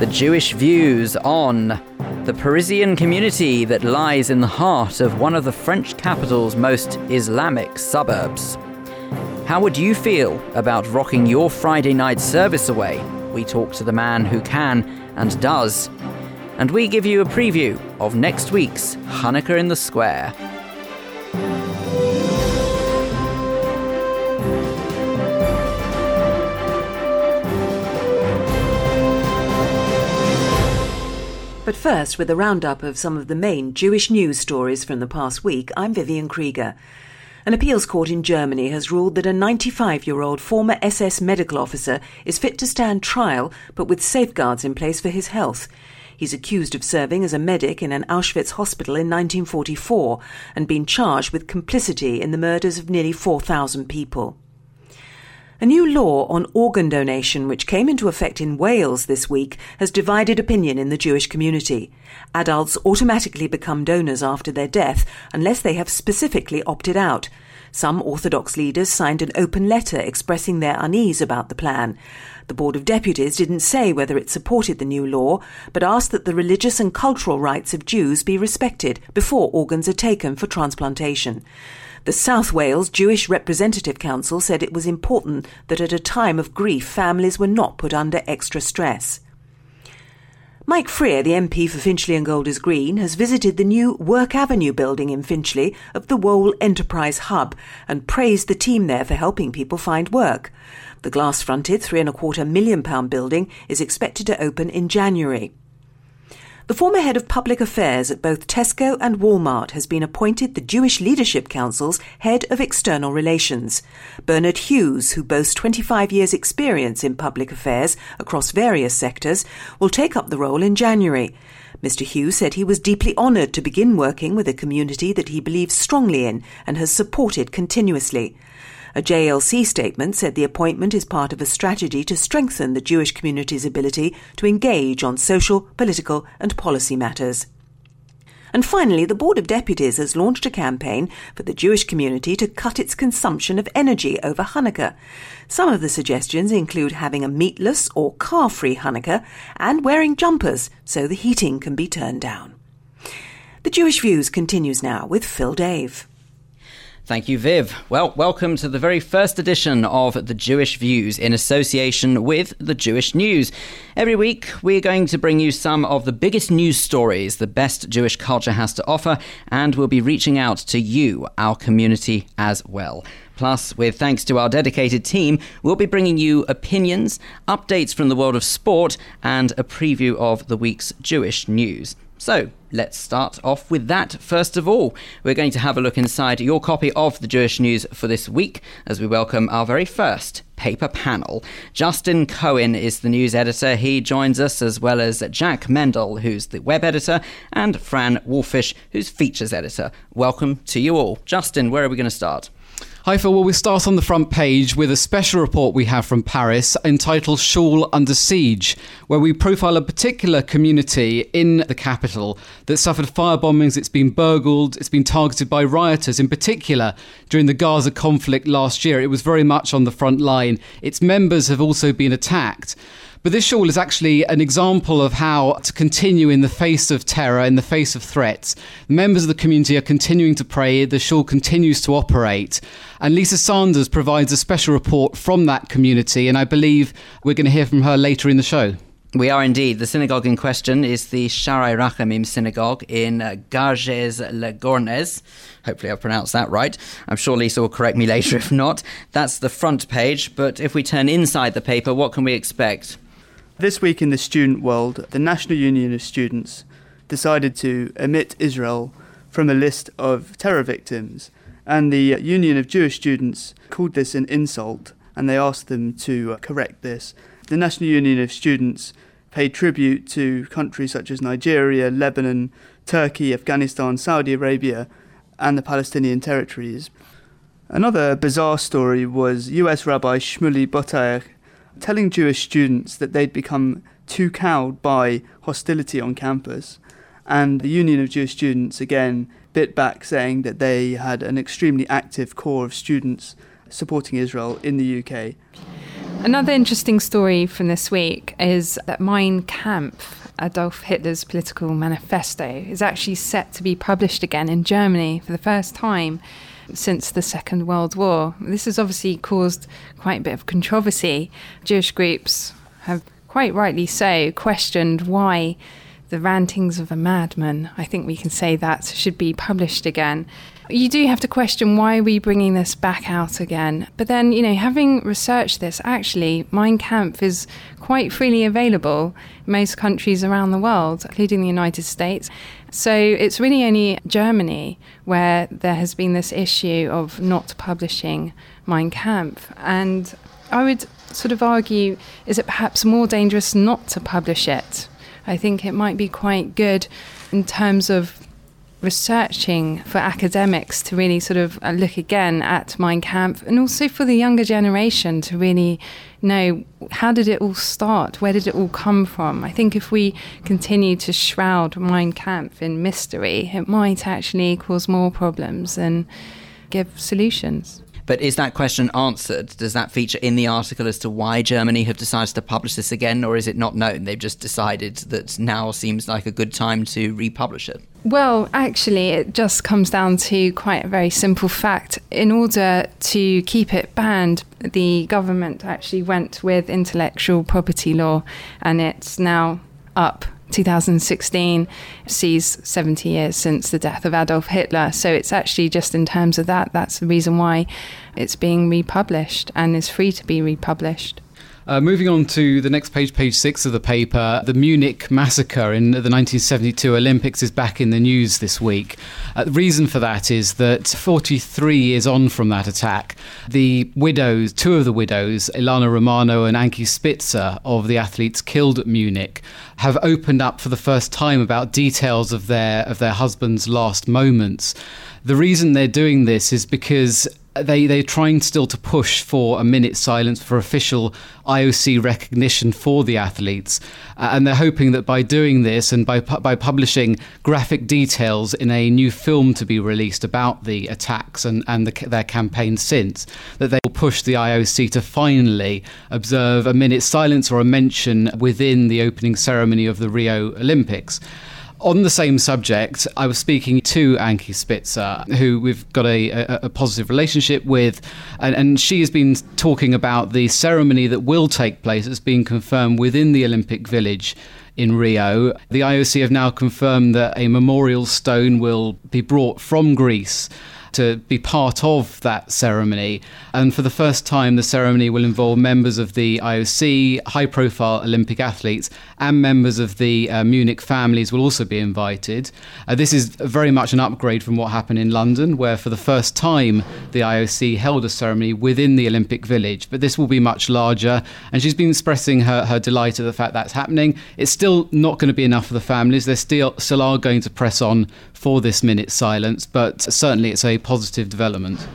the Jewish views on the Parisian community that lies in the heart of one of the French capital's most Islamic suburbs. How would you feel about rocking your Friday night service away? We talk to the man who can and does. And we give you a preview of next week's Hanukkah in the Square. But first, with a roundup of some of the main Jewish news stories from the past week, I'm Vivian Krieger. An appeals court in Germany has ruled that a 95 year old former SS medical officer is fit to stand trial, but with safeguards in place for his health. He's accused of serving as a medic in an Auschwitz hospital in 1944 and been charged with complicity in the murders of nearly 4,000 people. A new law on organ donation, which came into effect in Wales this week, has divided opinion in the Jewish community. Adults automatically become donors after their death unless they have specifically opted out. Some Orthodox leaders signed an open letter expressing their unease about the plan. The Board of Deputies didn't say whether it supported the new law, but asked that the religious and cultural rights of Jews be respected before organs are taken for transplantation. The South Wales Jewish Representative Council said it was important that at a time of grief families were not put under extra stress. Mike Freer, the MP for Finchley and Golders Green, has visited the new Work Avenue building in Finchley of the Wohl Enterprise Hub and praised the team there for helping people find work. The glass fronted three and a quarter million pound building is expected to open in January. The former head of public affairs at both Tesco and Walmart has been appointed the Jewish Leadership Council's head of external relations. Bernard Hughes, who boasts 25 years' experience in public affairs across various sectors, will take up the role in January. Mr. Hughes said he was deeply honoured to begin working with a community that he believes strongly in and has supported continuously. A JLC statement said the appointment is part of a strategy to strengthen the Jewish community's ability to engage on social, political, and policy matters. And finally, the Board of Deputies has launched a campaign for the Jewish community to cut its consumption of energy over Hanukkah. Some of the suggestions include having a meatless or car free Hanukkah and wearing jumpers so the heating can be turned down. The Jewish Views continues now with Phil Dave. Thank you, Viv. Well, welcome to the very first edition of The Jewish Views in association with The Jewish News. Every week, we're going to bring you some of the biggest news stories the best Jewish culture has to offer, and we'll be reaching out to you, our community, as well. Plus, with thanks to our dedicated team, we'll be bringing you opinions, updates from the world of sport, and a preview of the week's Jewish news. So, let's start off with that. First of all, we're going to have a look inside your copy of the Jewish News for this week as we welcome our very first paper panel. Justin Cohen is the news editor. He joins us as well as Jack Mendel, who's the web editor, and Fran Wolfisz, who's features editor. Welcome to you all. Justin, where are we going to start? Hi Phil, well we start on the front page with a special report we have from Paris entitled Shul Under Siege, where we profile a particular community in the capital that suffered fire bombings, it's been burgled, it's been targeted by rioters, in particular during the Gaza conflict last year. It was very much on the front line. Its members have also been attacked. But this shul is actually an example of how to continue in the face of terror, in the face of threats. Members of the community are continuing to pray, the shul continues to operate. And Lisa Sanders provides a special report from that community, and I believe we're going to hear from her later in the show. We are indeed. The synagogue in question is the Sharai Rachamim synagogue in uh, Garges Le Gornez. Hopefully, I've pronounced that right. I'm sure Lisa will correct me later if not. That's the front page, but if we turn inside the paper, what can we expect? This week in the student world, the National Union of Students decided to omit Israel from a list of terror victims, and the Union of Jewish Students called this an insult and they asked them to correct this. The National Union of Students paid tribute to countries such as Nigeria, Lebanon, Turkey, Afghanistan, Saudi Arabia, and the Palestinian territories. Another bizarre story was US Rabbi Shmuley Boteach telling Jewish students that they'd become too cowed by hostility on campus. And the Union of Jewish Students again bit back, saying that they had an extremely active core of students supporting Israel in the UK. Another interesting story from this week is that Mein Kampf, Adolf Hitler's political manifesto, is actually set to be published again in Germany for the first time since the Second World War. This has obviously caused quite a bit of controversy. Jewish groups have quite rightly so questioned why the rantings of a madman, I think we can say that, should be published again you do have to question why are we bringing this back out again. But then, you know, having researched this, actually, Mein Kampf is quite freely available in most countries around the world, including the United States. So it's really only Germany where there has been this issue of not publishing Mein Kampf. And I would sort of argue is it perhaps more dangerous not to publish it? I think it might be quite good in terms of researching for academics to really sort of uh, look again at Mein Kampf and also for the younger generation to really know how did it all start? Where did it all come from? I think if we continue to shroud Mein Kampf in mystery, it might actually cause more problems than give solutions. But is that question answered? Does that feature in the article as to why Germany have decided to publish this again, or is it not known? They've just decided that now seems like a good time to republish it. Well, actually, it just comes down to quite a very simple fact. In order to keep it banned, the government actually went with intellectual property law, and it's now up 2016 sees 70 years since the death of Adolf Hitler. So it's actually just in terms of that, that's the reason why it's being republished and is free to be republished. Uh, moving on to the next page, page six of the paper, the Munich massacre in the 1972 Olympics is back in the news this week. Uh, the reason for that is that 43 years on from that attack, the widows, two of the widows, Ilana Romano and Ankie Spitzer, of the athletes killed at Munich, have opened up for the first time about details of their of their husbands' last moments. The reason they're doing this is because they they're trying still to push for a minute silence for official IOC recognition for the athletes, uh, and they're hoping that by doing this and by by publishing graphic details in a new film to be released about the attacks and and the, their campaign since, that they will push the IOC to finally observe a minute silence or a mention within the opening ceremony of the Rio Olympics. On the same subject, I was speaking to Ankie Spitzer, who we've got a, a, a positive relationship with, and, and, she has been talking about the ceremony that will take place. It's been confirmed within the Olympic Village in Rio. The IOC have now confirmed that a memorial stone will be brought from Greece to be part of that ceremony. And for the first time, the ceremony will involve members of the IOC, high profile Olympic athletes, and members of the uh, Munich families will also be invited. Uh, this is very much an upgrade from what happened in London, where for the first time the IOC held a ceremony within the Olympic Village. But this will be much larger, and she's been expressing her, her delight at the fact that's happening. It's still not going to be enough for the families. They still, still are going to press on for this minute silence, but certainly it's a positive development.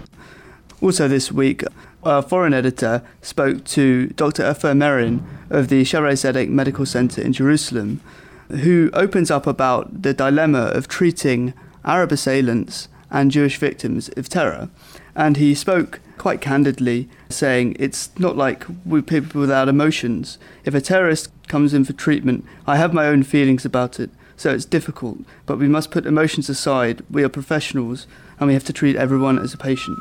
Also, this week, our foreign editor spoke to Dr. Ofer Merin of the Shaare Zedek Medical Center in Jerusalem, who opens up about the dilemma of treating Arab assailants and Jewish victims of terror. And he spoke quite candidly, saying it's not like we people without emotions. If a terrorist comes in for treatment, I have my own feelings about it so it's difficult. But we must put emotions aside. We are professionals and we have to treat everyone as a patient.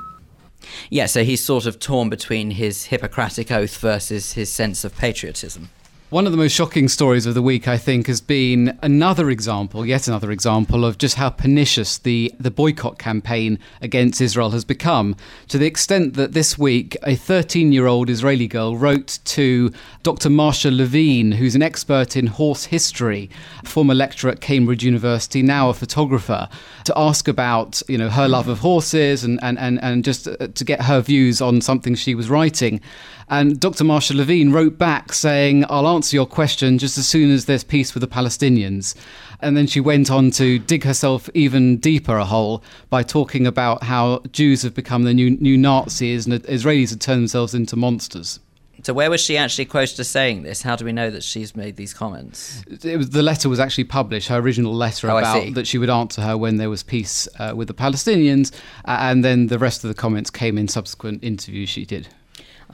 Yeah, so he's sort of torn between his Hippocratic oath versus his sense of patriotism. One of the most shocking stories of the week, I think, has been another example, yet another example, of just how pernicious the, the boycott campaign against Israel has become. To the extent that this week, a 13 year old Israeli girl wrote to Dr. Marsha Levine, who's an expert in horse history, former lecturer at Cambridge University, now a photographer, to ask about you know her love of horses and, and, and, and just uh, to get her views on something she was writing. And Dr. Marsha Levine wrote back saying, I'll answer your question just as soon as there's peace with the Palestinians. And then she went on to dig herself even deeper a hole by talking about how Jews have become the new, new Nazis and Israelis have turned themselves into monsters. So where was she actually quoted as saying this? How do we know that she's made these comments? It was the letter was actually published. Her original letter oh, about that she would answer her when there was peace uh, with the Palestinians, uh, and then the rest of the comments came in subsequent interviews she did.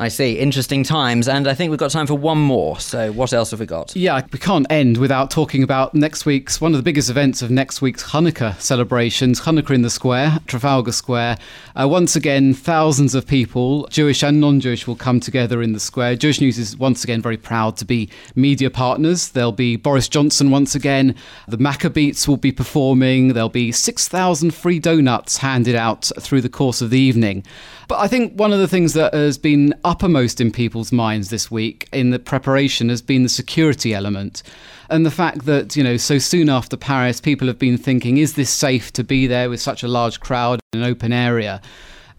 I see. Interesting times. And I think we've got time for one more. So, what else have we got? Yeah, we can't end without talking about next week's one of the biggest events of next week's Hanukkah celebrations Hanukkah in the Square, Trafalgar Square. Uh, once again, thousands of people, Jewish and non Jewish, will come together in the square. Jewish News is once again very proud to be media partners. There'll be Boris Johnson once again. The Maccabeats will be performing. There'll be 6,000 free donuts handed out through the course of the evening. But I think one of the things that has been uppermost in people's minds this week in the preparation has been the security element. And the fact that, you know, so soon after Paris, people have been thinking, is this safe to be there with such a large crowd in an open area?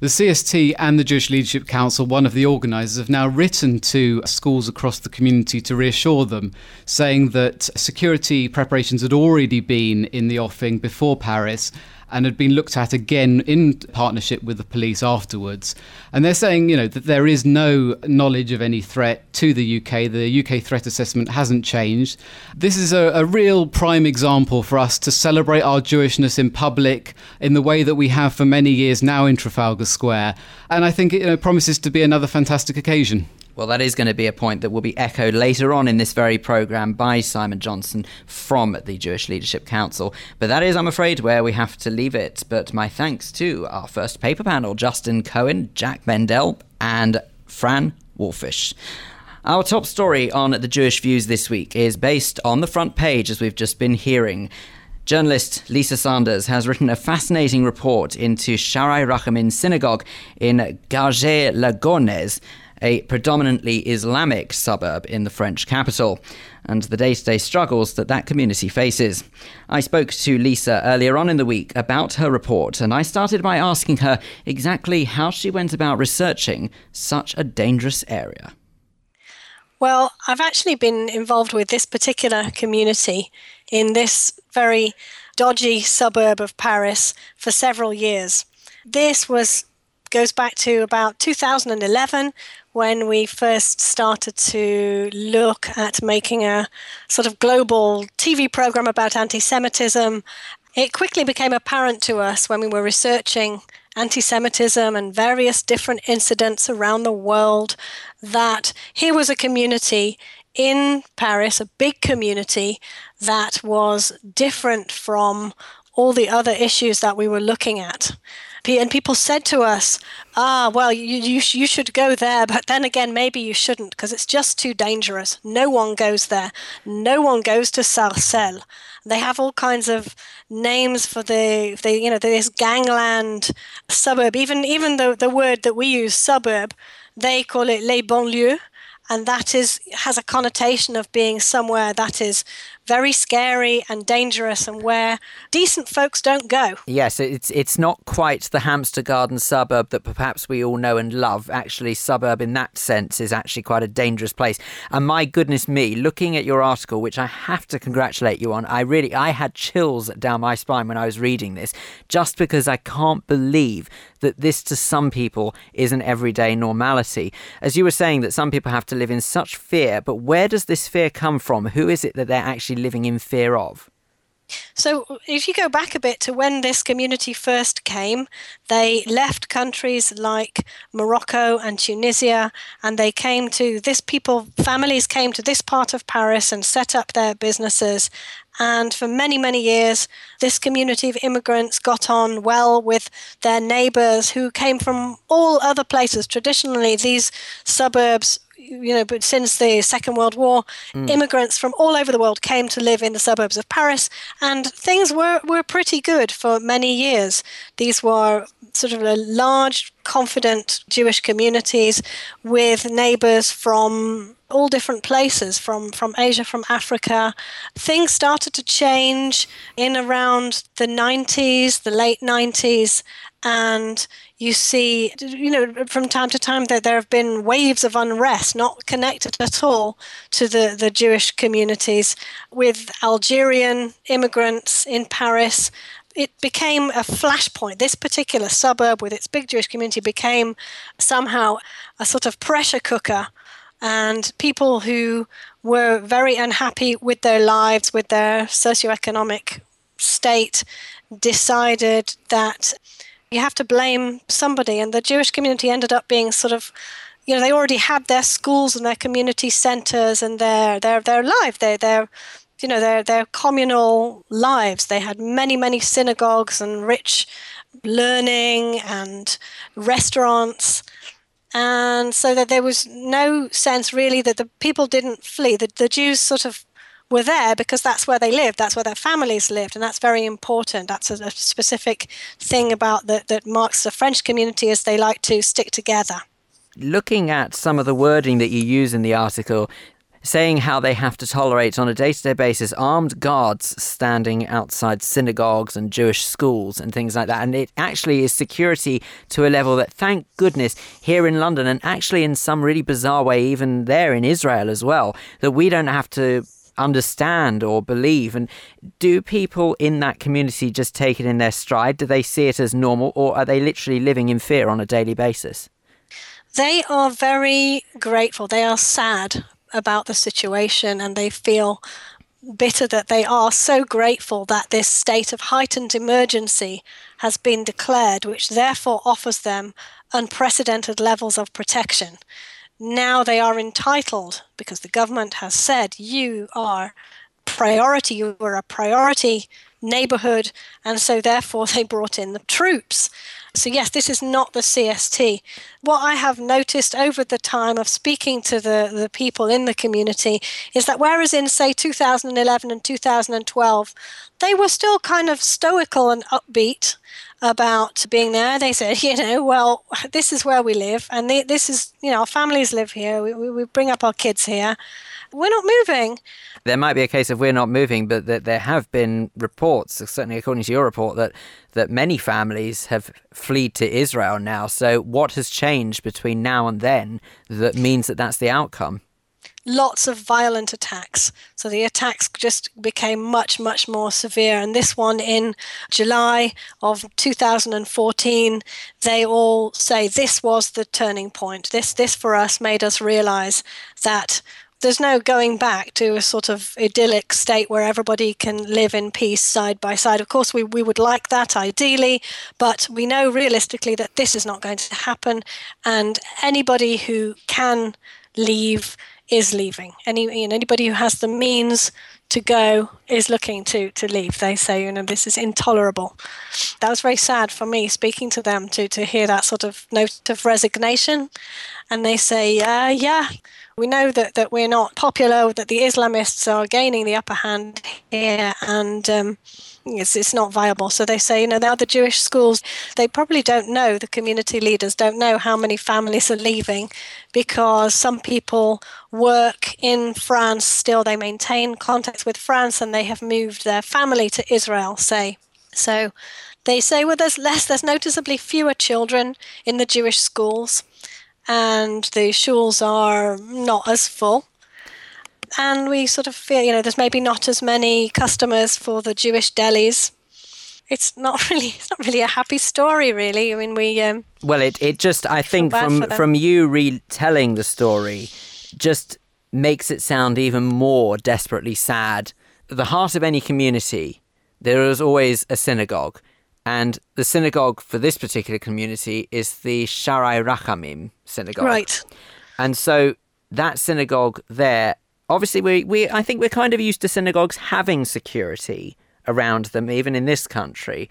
The CST and the Jewish Leadership Council, one of the organisers, have now written to schools across the community to reassure them, saying that security preparations had already been in the offing before Paris and had been looked at again in partnership with the police afterwards. And they're saying, you know, that there is no knowledge of any threat to the UK. The UK threat assessment hasn't changed. This is a, a real prime example for us to celebrate our Jewishness in public in the way that we have for many years now in Trafalgar Square. And I think it you know, promises to be another fantastic occasion. Well, that is going to be a point that will be echoed later on in this very programme by Simon Johnson from the Jewish Leadership Council. But that is, I'm afraid, where we have to leave it. But my thanks to our first paper panel Justin Cohen, Jack Mendel, and Fran Wolfisz. Our top story on the Jewish Views this week is based on the front page, as we've just been hearing. Journalist Lisa Sanders has written a fascinating report into Sharai Rachamim Synagogue in Garges la Gonesse a predominantly Islamic suburb in the French capital, and the day to day struggles that that community faces. I spoke to Lisa earlier on in the week about her report, and I started by asking her exactly how she went about researching such a dangerous area. Well, I've actually been involved with this particular community in this very dodgy suburb of Paris for several years. This was goes back to about 2011 when we first started to look at making a sort of global TV program about anti Semitism, it quickly became apparent to us when we were researching anti Semitism and various different incidents around the world that here was a community in Paris, a big community that was different from all the other issues that we were looking at and people said to us, "Ah, well, you you, you should go there, but then again, maybe you shouldn't because it's just too dangerous. No one goes there. No one goes to Sarcelles." They have all kinds of names for the, the you know this gangland suburb. Even even the the word that we use, suburb, they call it les banlieues and that is has a connotation of being somewhere that is very scary and dangerous and where decent folks don't go. Yes, it's it's not quite the Hampstead Garden suburb that perhaps we all know and love. Actually, suburb in that sense is actually quite a dangerous place. And my goodness me, looking at your article, which I have to congratulate you on, I really I had chills down my spine when I was reading this, just because I can't believe that this to some people is an everyday normality. As you were saying that some people have to live in such fear, but where does this fear come from? Who is it that they're actually living in fear of? So, if you go back a bit to when this community first came, they left countries like Morocco and Tunisia, and they came to this people, families came to this part of Paris and set up their businesses. And for many, many years, this community of immigrants got on well with their neighbors who came from all other places. Traditionally, these suburbs you know, but since the Second World War, mm. immigrants from all over the world came to live in the suburbs of Paris, and things were, were pretty good for many years. These were sort of a large, confident Jewish communities with neighbors from all different places from, from Asia, from Africa. Things started to change in around the 90s, the late 90s, and you see, you know, from time to time that there have been waves of unrest, not connected at all to the, the Jewish communities, with Algerian immigrants in Paris. It became a flashpoint. This particular suburb, with its big Jewish community, became somehow a sort of pressure cooker. And people who were very unhappy with their lives, with their socioeconomic state, decided that you have to blame somebody. And the Jewish community ended up being sort of you know, they already had their schools and their community centers and their their their life, their their you know their their communal lives. They had many many synagogues and rich learning and restaurants. And so that there was no sense really that the people didn't flee. The, the Jews sort of were there because that's where they lived, that's where their families lived, and that's very important. That's a, a specific thing about that that marks the French community as they like to stick together. Looking at some of the wording that you use in the article, saying how they have to tolerate on a day to day basis armed guards standing outside synagogues and Jewish schools and things like that. And it actually is security to a level that, thank goodness, here in London and actually in some really bizarre way, even there in Israel as well, that we don't have to understand or believe? And do people in that community just take it in their stride? Do they see it as normal or are they literally living in fear on a daily basis? They are very grateful. They are sad about the situation and they feel bitter that they are so grateful that this state of heightened emergency has been declared, which therefore offers them unprecedented levels of protection now they are entitled because the government has said you are priority, you were a priority neighborhood, and so therefore they brought in the troops. So, yes, this is not the CST. What I have noticed over the time of speaking to the, the people in the community is that whereas in, say, 2011 and 2012, they were still kind of stoical and upbeat about being there. They said, you know, well, this is where we live, and this is, you know, our families live here. We, we bring up our kids here. We're not moving. There might be a case of we're not moving, but that there have been reports, certainly according to your report, that that many families have fled to Israel now. So, what has changed between now and then that means that that's the outcome? Lots of violent attacks. So the attacks just became much, much more severe. And this one in July of 2014, they all say this was the turning point. This, this for us made us realize that there's no going back to a sort of idyllic state where everybody can live in peace side by side. Of course, we, we would like that ideally, but we know realistically that this is not going to happen. And anybody who can leave is leaving. Any you know, anybody who has the means to go is looking to to leave. They say, you know, this is intolerable. That was very sad for me speaking to them to to hear that sort of note of resignation. And they say, uh, yeah, we know that, that we're not popular, that the Islamists are gaining the upper hand here, and um, it's, it's not viable. So they say, you know, the other Jewish schools, they probably don't know, the community leaders don't know how many families are leaving because some people work in France still. They maintain contacts with France and they have moved their family to Israel, say. So they say, well, there's less, there's noticeably fewer children in the Jewish schools and the shuls are not as full and we sort of feel, you know, there's maybe not as many customers for the Jewish delis. It's not really, it's not really a happy story, really. I mean, we. Um, well, it it just, I think, from from you retelling the story, just makes it sound even more desperately sad. the heart of any community, there is always a synagogue. And the synagogue for this particular community is the Sharai Rachamim synagogue. Right. And so that synagogue there obviously we, we I think we're kind of used to synagogues having security around them, even in this country.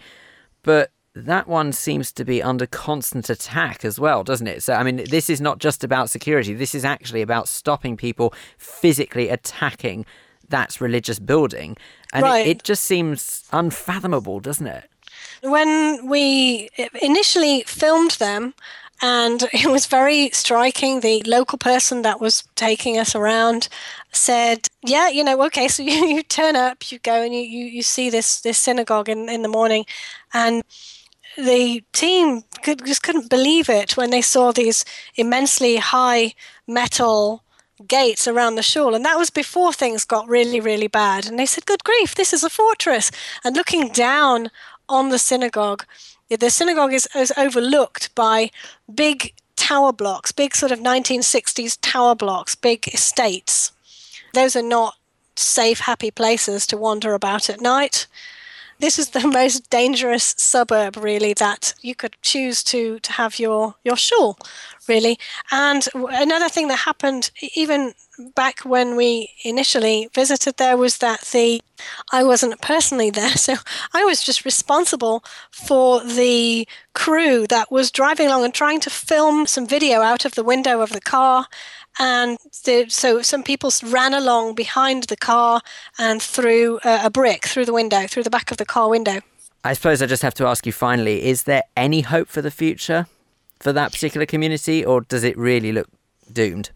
But that one seems to be under constant attack as well, doesn't it? So, I mean, this is not just about security. This is actually about stopping people physically attacking that religious building. And right. it, it just seems unfathomable, doesn't it? When we initially filmed them, and it was very striking. The local person that was taking us around said, "Yeah, you know, okay, so you, you turn up, you go, and you, you, you see this this synagogue in, in the morning, and." The team could, just couldn't believe it when they saw these immensely high metal gates around the shul. And that was before things got really, really bad. And they said, Good grief, this is a fortress. And looking down on the synagogue, the synagogue is, is overlooked by big tower blocks, big sort of 1960s tower blocks, big estates. Those are not safe, happy places to wander about at night. This is the most dangerous suburb, really, that you could choose to, to have your, your shul really. And another thing that happened, even back when we initially visited there, was that the I wasn't personally there, so I was just responsible for the crew that was driving along and trying to film some video out of the window of the car and the, so some people ran along behind the car and threw a, uh, a brick through the window, through the back of the car window. I suppose I just have to ask you finally: Is there any hope for the future for that particular community, or does it really look doomed?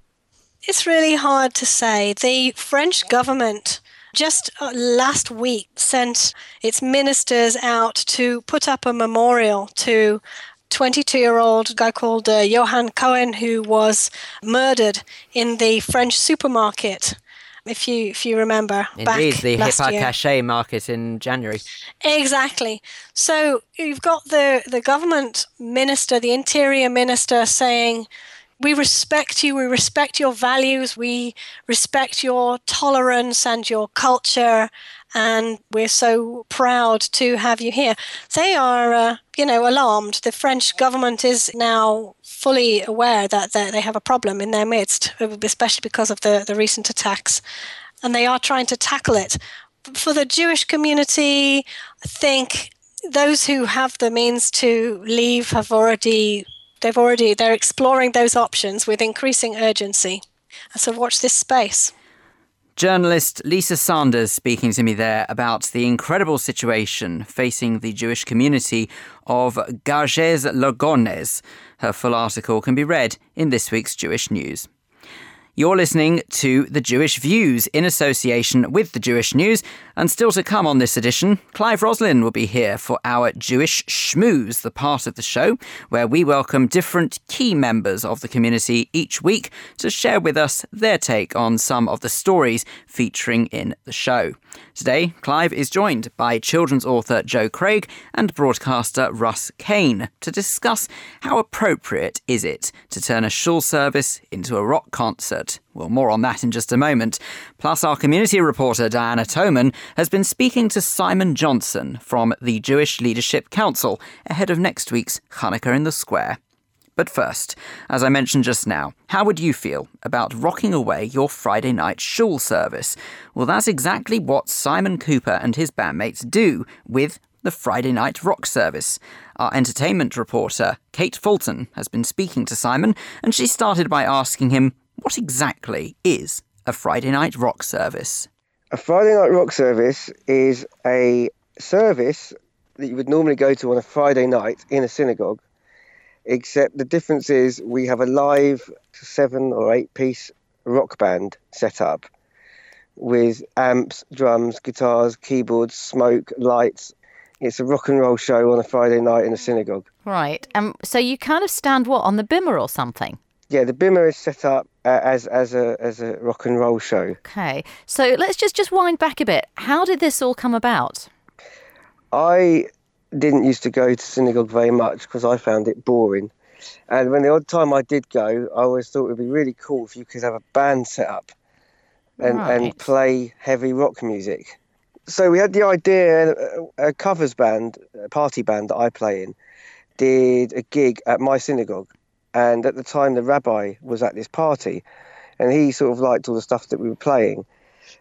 It's really hard to say. The French government just uh, last week sent its ministers out to put up a memorial to 22 year old guy called uh, Johan Cohen who was murdered in the French supermarket. If you if you remember, indeed, back the Hyper market in January. Exactly. So you've got the the government minister, the interior minister, saying we respect you, we respect your values, we respect your tolerance and your culture, and we're so proud to have you here. They are, uh, you know, alarmed. The French government is now fully aware that they have a problem in their midst, especially because of the, the recent attacks, and they are trying to tackle it. For the Jewish community, I think those who have the means to leave have already they've already they're exploring those options with increasing urgency. So watch this space. Journalist Lisa Sanders speaking to me there about the incredible situation facing the Jewish community of Garges Logones. Her full article can be read in this week's Jewish News. You're listening to The Jewish Views in association with The Jewish News, and still to come on this edition, Clive Roslin will be here for our Jewish Schmooze, the part of the show where we welcome different key members of the community each week to share with us their take on some of the stories featuring in the show. Today, Clive is joined by children's author Joe Craig and broadcaster Russ Kane to discuss how appropriate is it to turn a shul service into a rock concert. Well, more on that in just a moment. Plus, our community reporter Diana Toman has been speaking to Simon Johnson from the Jewish Leadership Council ahead of next week's Hanukkah in the Square. But first, as I mentioned just now, how would you feel about rocking away your Friday night shul service? Well, that's exactly what Simon Cooper and his bandmates do with the Friday night rock service. Our entertainment reporter, Kate Fulton, has been speaking to Simon, and she started by asking him what exactly is a Friday night rock service? A Friday night rock service is a service that you would normally go to on a Friday night in a synagogue except the difference is we have a live seven or eight piece rock band set up with amps, drums, guitars, keyboards, smoke, lights. It's a rock and roll show on a Friday night in a synagogue. Right. Um, so you kind of stand what on the bimah or something? Yeah, the bimah is set up uh, as as a as a rock and roll show. Okay. So let's just just wind back a bit. How did this all come about? I didn't used to go to synagogue very much because I found it boring. And when the odd time I did go, I always thought it would be really cool if you could have a band set up and, right. and play heavy rock music. So we had the idea, a, a covers band, a party band that I play in, did a gig at my synagogue. And at the time, the rabbi was at this party and he sort of liked all the stuff that we were playing.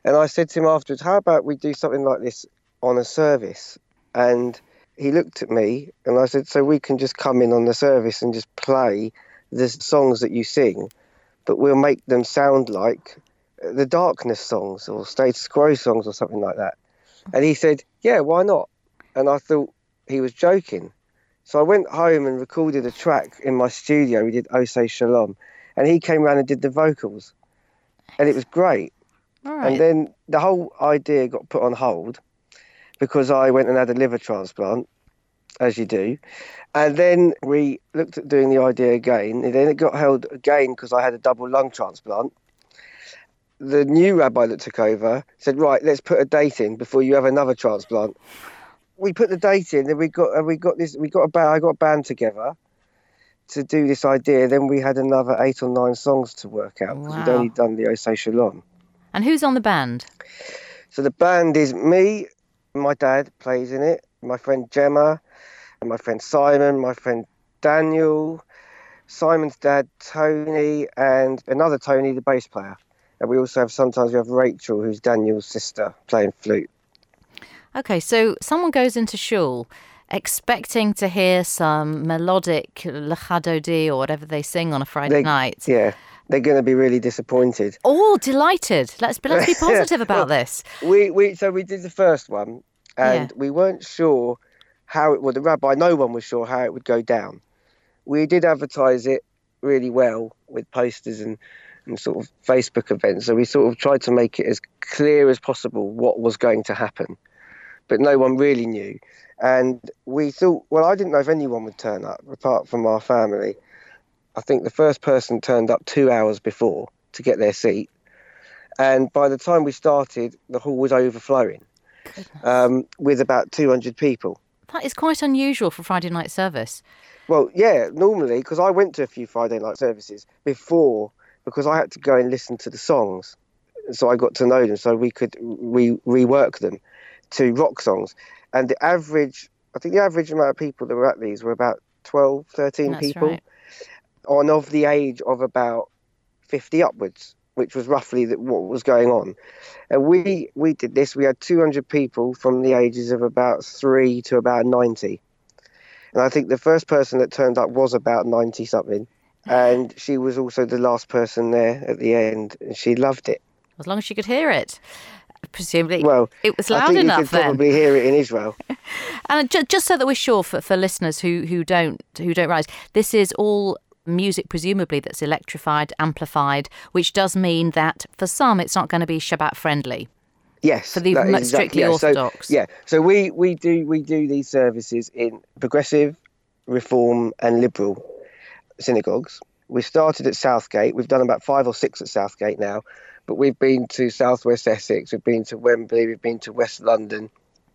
And I said to him afterwards, how about we do something like this on a service? And he looked at me and I said, So we can just come in on the service and just play the songs that you sing, but we'll make them sound like the darkness songs or status quo songs or something like that. And he said, Yeah, why not? And I thought he was joking. So I went home and recorded a track in my studio. We did Oh Say Shalom. And he came around and did the vocals. And it was great. And then the whole idea got put on hold because I went and had a liver transplant, as you do. And then we looked at doing the idea again. And then it got held again because I had a double lung transplant. The new rabbi that took over said, "Right, let's put a date in before you have another transplant." We put the date in, and we got and we got this. We got a band. I got a band together to do this idea. Then we had another eight or nine songs to work out because wow. we'd only done the Oseh Shalom. And who's on the band? So the band is me, my dad plays in it, my friend Gemma, my friend Simon, my friend Daniel, Simon's dad, Tony, and another Tony, the bass player. And we also have sometimes we have Rachel, who's Daniel's sister, playing flute. Okay, so someone goes into shul expecting to hear some melodic Lecha Dodi or whatever they sing on a Friday They- night. Yeah, they're going to be really disappointed. Oh, delighted. Let's be, let's be positive about this. We we so we did the first one, and Yeah. we weren't sure how it would. The rabbi, no one was sure how it would go down. We did advertise it really well with posters and, and sort of Facebook events. So we sort of tried to make it as clear as possible what was going to happen, but no one really knew. And we thought, well, I didn't know if anyone would turn up apart from our family. I think the first person turned up two hours before to get their seat. And by the time we started, the hall was overflowing um, with about 200 people. That is quite unusual for Friday night service. Well, yeah, normally, because I went to a few Friday night services before, because I had to go and listen to the songs. So I got to know them, so we could re- rework them to rock songs. And the average, I think the average amount of people that were at these were about 12, 13 That's people, right. on of the age of about 50 upwards, which was roughly the, what was going on. And we, we did this, we had 200 people from the ages of about 3 to about 90. And I think the first person that turned up was about 90 something. And she was also the last person there at the end. And she loved it. As long as she could hear it. Presumably, Well, it was loud I think enough you could then. probably hear it in Israel. And ju- just so that we're sure for, for listeners who, who don't who don't realise, this is all music presumably that's electrified, amplified, which does mean that for some it's not going to be Shabbat friendly. Yes, For the is strictly yeah, so- Orthodox. yeah, so we, we do we do these services in progressive, reform, and liberal synagogues. We started at Southgate. We've done about five or six at Southgate now, but we've been to Southwest Essex. We've been to Wembley. We've been to West London.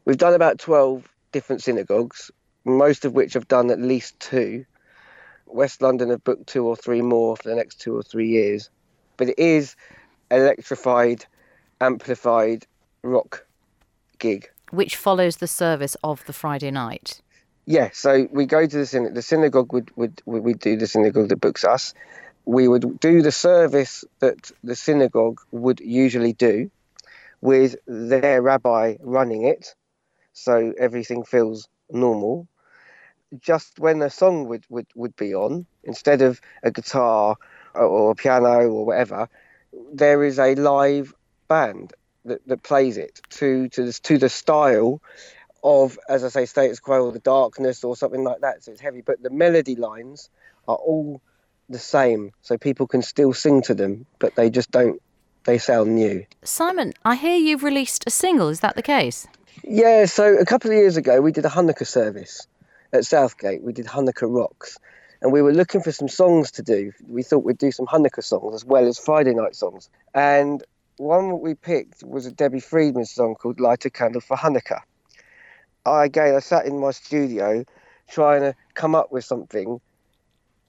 We've done about twelve different synagogues, most of which have done at least two. West London have booked two or three more for the next two or three years, but it is electrified, amplified rock gig. Which follows the service of the Friday night. Yeah, so we go to the synagogue. The synagogue would would would we do the synagogue that books us. We would do the service that the synagogue would usually do, with their rabbi running it, so everything feels normal. Just when a song would, would, would be on, instead of a guitar or, a piano or whatever, there is a live band that, that plays it to to to the style of, as I say, status quo or the darkness or something like that. So it's heavy, but the melody lines are all the same, so people can still sing to them, but they just don't. They sound new. Simon, I hear you've released a single. Is that the case? Yeah, so a couple of years ago, we did a Hanukkah service at Southgate. We did Hanukkah Rocks, and we were looking for some songs to do. We thought we'd do some Hanukkah songs as well as Friday night songs. And one we picked was a Debbie Friedman song called Light a Candle for Hanukkah. I, again, I sat in my studio trying to come up with something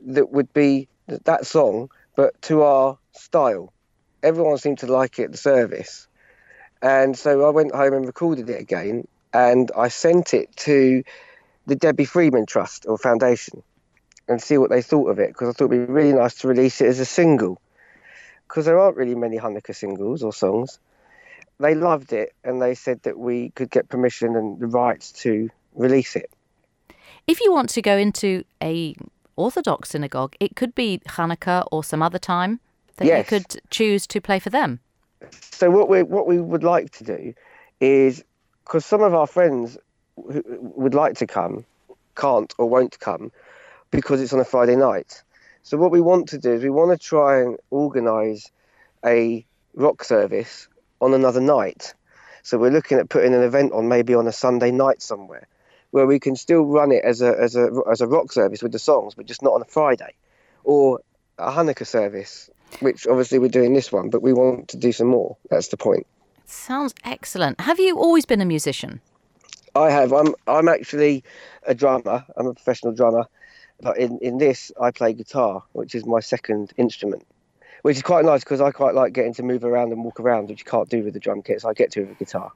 that would be that song, but to our style. Everyone seemed to like it at the service. And so I went home and recorded it again, and I sent it to the Debbie Friedman Trust or Foundation and see what they thought of it because I thought it'd be really nice to release it as a single because there aren't really many Hanukkah singles or songs. They loved it and they said that we could get permission and the rights to release it. If you want to go into a Orthodox synagogue, it could be Hanukkah or some other time that Yes. you could choose to play for them. So what we what we would like to do is because some of our friends who would like to come can't or won't come because it's on a Friday night. So what we want to do is we want to try and organise a rock service on another night. So we're looking at putting an event on maybe on a Sunday night somewhere where we can still run it as a as a as a rock service with the songs, but just not on a Friday, or a Hanukkah service, which obviously we're doing this one, but we want to do some more. That's the point. Sounds excellent. Have you always been a musician? I have. I'm. I'm actually a drummer. I'm a professional drummer, but in in this I play guitar, which is my second instrument, which is quite nice because I quite like getting to move around and walk around, which you can't do with the drum kit. So I get to with the guitar.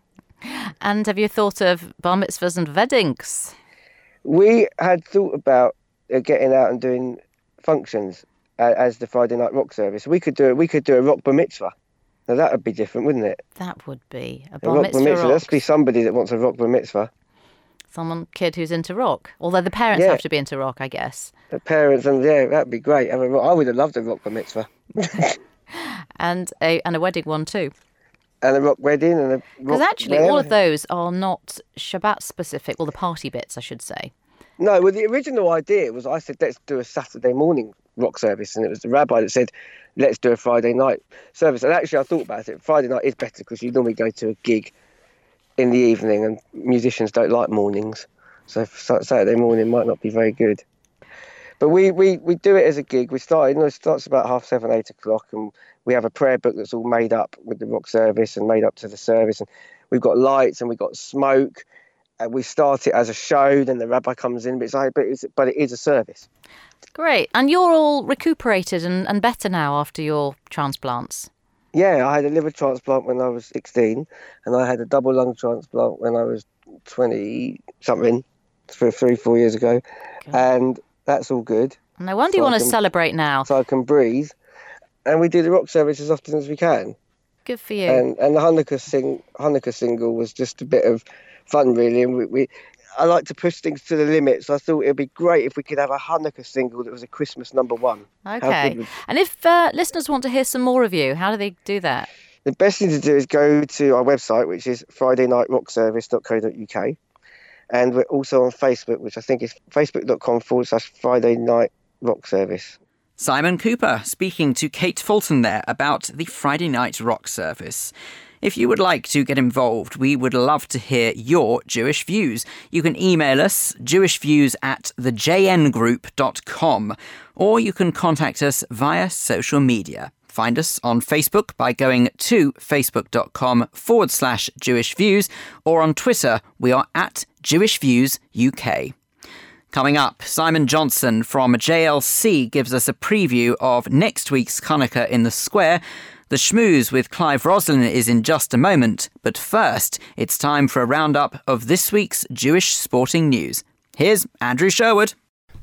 And have you thought of bar mitzvahs and weddings? We had thought about uh, getting out and doing functions uh, as the Friday night rock service. We could do it. we could do a rock bar mitzvah. Now that would be different, wouldn't it? That would be a A bar rock mitzvah. bar mitzvah. There rocks. must be somebody that wants a rock bar mitzvah. Someone kid who's into rock. Although the parents Yeah. have to be into rock, I guess. The parents and yeah, that'd be great. A rock- I would have loved a rock bar mitzvah And a and a wedding one too. And a rock wedding and a. Because actually, all of those are not Shabbat specific. Well, the party bits, I should say. No, well, the original idea was I said let's do a Saturday morning rock service, and it was the rabbi that said let's do a Friday night service. And actually, I thought about it. Friday night is better because you normally go to a gig in the evening, and musicians don't like mornings, so Saturday morning might not be very good. But we, we, we do it as a gig. We start, you know, it starts about half seven, eight o'clock, and we have a prayer book that's all made up with the rock service and made up to the service. And we've got lights and we've got smoke. And we start it as a show, then the rabbi comes in, but it's, like- but it's, but it is a service. Great. And you're all recuperated and, and better now after your transplants. Yeah, I had a liver transplant when I was 16, and I had a double lung transplant when I was 20 something, three, three four years ago. And that's all good. No wonder you So I want to can- celebrate now. So I can breathe. And we do the rock service as often as we can. Good for you. and and the Hanukkah sing Hanukkah single was just a bit of fun really and we, we I like to push things to the limit, so I thought it'd be great if we could have a Hanukkah single that was a Christmas number one. Okay. would- And if uh, listeners want to hear some more of you, how do they do that? The best thing to do is go to our website, which is FridayNightRockService.co.uk, and we're also on Facebook, which I think is facebook.com forward slash Friday Night Rock Service. Simon Cooper speaking to Kate Fulton there about the Friday night rock service. If you would like to get involved, we would love to hear your Jewish views. You can email us jewishviews at thejngroup.com or you can contact us via social media. Find us on Facebook by going to facebook.com forward slash Jewish Views or on Twitter, we are at Jewish Views UK. Coming up, Simon Johnson from JLC gives us a preview of next week's Hanukkah in the Square. The schmooze with Clive Roslin is in just a moment, but first, it's time for a roundup of this week's Jewish sporting news. Here's Andrew Sherwood.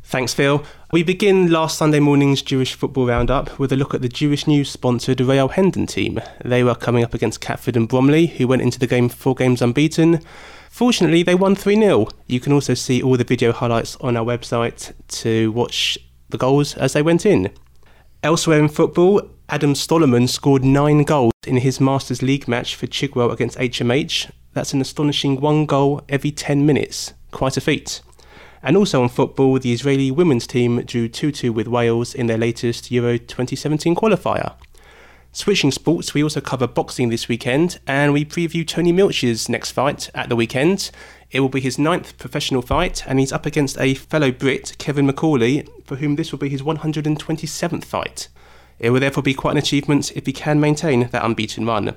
Thanks, Phil. We begin last Sunday morning's Jewish football roundup with a look at the Jewish News sponsored Real Hendon team. They were coming up against Catford and Bromley, who went into the game four games unbeaten. Fortunately, they won 3 0. You can also see all the video highlights on our website to watch the goals as they went in. Elsewhere in football, Adam Stollerman scored nine goals in his Masters League match for Chigwell against HMH. That's an astonishing one goal every 10 minutes. Quite a feat. And also on football, the Israeli women's team drew 2 2 with Wales in their latest Euro 2017 qualifier. Switching sports, we also cover boxing this weekend and we preview Tony Milch's next fight at the weekend. It will be his ninth professional fight and he's up against a fellow Brit, Kevin McCauley, for whom this will be his 127th fight. It will therefore be quite an achievement if he can maintain that unbeaten run.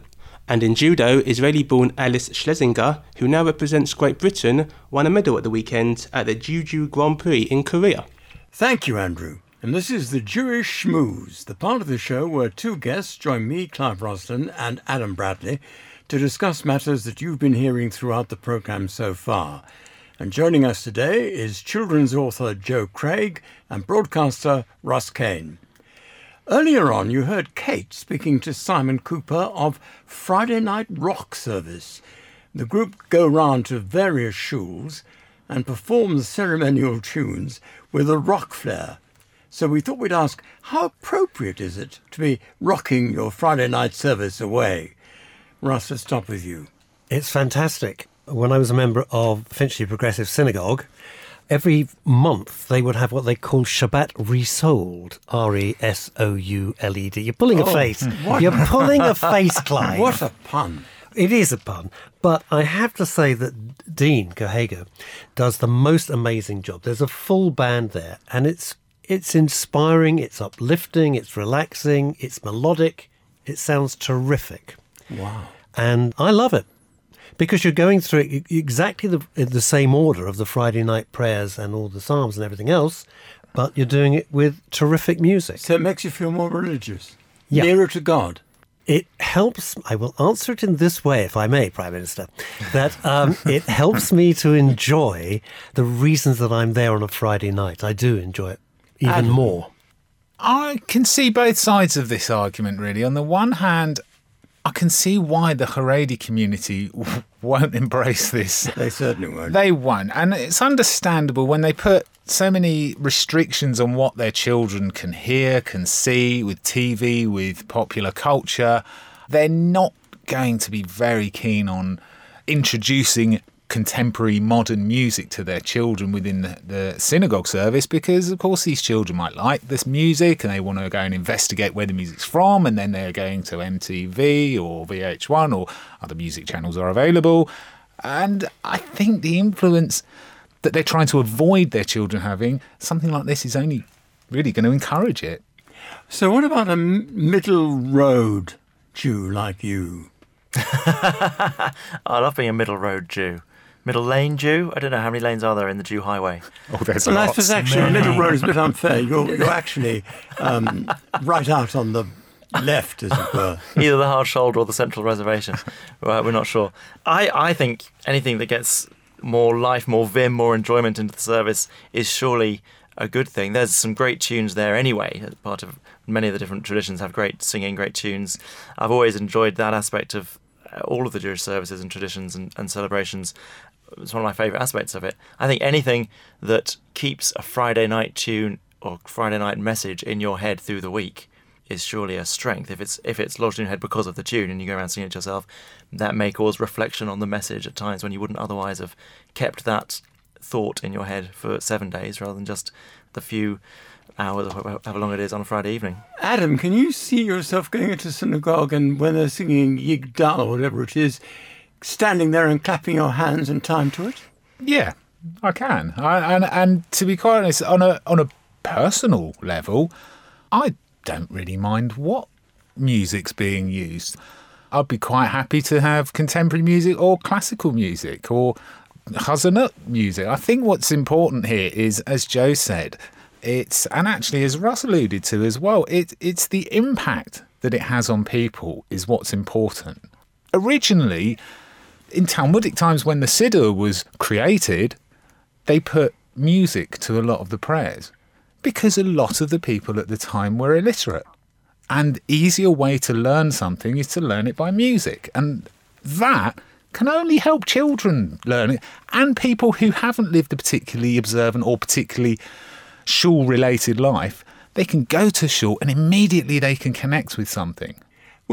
And in judo, Israeli born Alice Schlesinger, who now represents Great Britain, won a medal at the weekend at the Jeju Grand Prix in Korea. Thank you, Andrew. And this is the Jewish Schmooze, the part of the show where two guests join me, Clive Roslin, and Adam Bradley to discuss matters that you've been hearing throughout the programme so far. And joining us today is children's author Joe Craig and broadcaster Russ Kane. Earlier on, you heard Kate speaking to Simon Cooper of Friday Night Rock Service. The group go round to various shuls and perform ceremonial tunes with a rock flair. So we thought we'd ask, how appropriate is it to be rocking your Friday night service away? Russ, let's start with you. It's fantastic. When I was a member of Finchley Progressive Synagogue, every month they would have what they call Shabbat Resouled. R E S O U L E D. You're pulling a Oh, face. Hmm. what- You're pulling a face, Clive. What a pun. It is a pun. But I have to say that Dean Cohager does the most amazing job. There's a full band there, and it's it's inspiring, it's uplifting, it's relaxing, it's melodic, it sounds terrific. Wow. And I love it because you're going through exactly the, the same order of the Friday night prayers and all the Psalms and everything else, but you're doing it with terrific music. So it makes you feel more religious, Yeah. nearer to God. It helps. I will answer it in this way, if I may, Prime Minister. That um, it helps me to enjoy the reasons that I'm there on a Friday night. I do enjoy it even Adam. more. I can see both sides of this argument, really. On the one hand, I can see why the Haredi community won't embrace this. They certainly won't. They won't. And it's understandable when they put so many restrictions on what their children can hear, can see with TV, with popular culture. They're not going to be very keen on introducing contemporary modern music to their children within the, the, synagogue service because of course these children might like this music and they want to go and investigate where the music's from and then they're going to MTV or VH1 or other music channels are available and I think the influence that they're trying to avoid their children having something like this is only really going to encourage it. So what about a middle road Jew like you? I love being a middle road Jew middle lane Jew. I don't know how many lanes are there in the Jew highway. Oh, there's well, lots. I suppose actually middle road is a bit unfair. You're, you're actually um, right out on the left, as it were. Either the hard shoulder or the central reservation. Right, we're not sure. I, I think anything that gets more life, more vim, more enjoyment into the service is surely a good thing. There's some great tunes there anyway. Part of many of the different traditions have great singing, great tunes. I've always enjoyed that aspect of all of the Jewish services and traditions and, and celebrations. It's one of my favourite aspects of it. I think anything that keeps a Friday night tune or Friday night message in your head through the week is surely a strength. If it's if it's lodged in your head because of the tune and you go around singing it yourself, that may cause reflection on the message at times when you wouldn't otherwise have kept that thought in your head for seven days rather than just the few hours, or however long it is, on a Friday evening. Adam, can you see yourself going into synagogue and when they're singing Yigdal or whatever it is, standing there and clapping your hands in time to it? Yeah, I can. I, and and to be quite honest, on a on a personal level, I don't really mind what music's being used. I'd be quite happy to have contemporary music or classical music or chazanut music. I think what's important here is, as Joe said, it's and actually as Russ alluded to as well, it, it's the impact that it has on people is what's important. Originally, in Talmudic times when the Siddur was created, they put music to a lot of the prayers because a lot of the people at the time were illiterate. And easier way to learn something is to learn it by music. And that can only help children learn it and people who haven't lived a particularly observant or particularly shul related life, they can go to shul and immediately they can connect with something.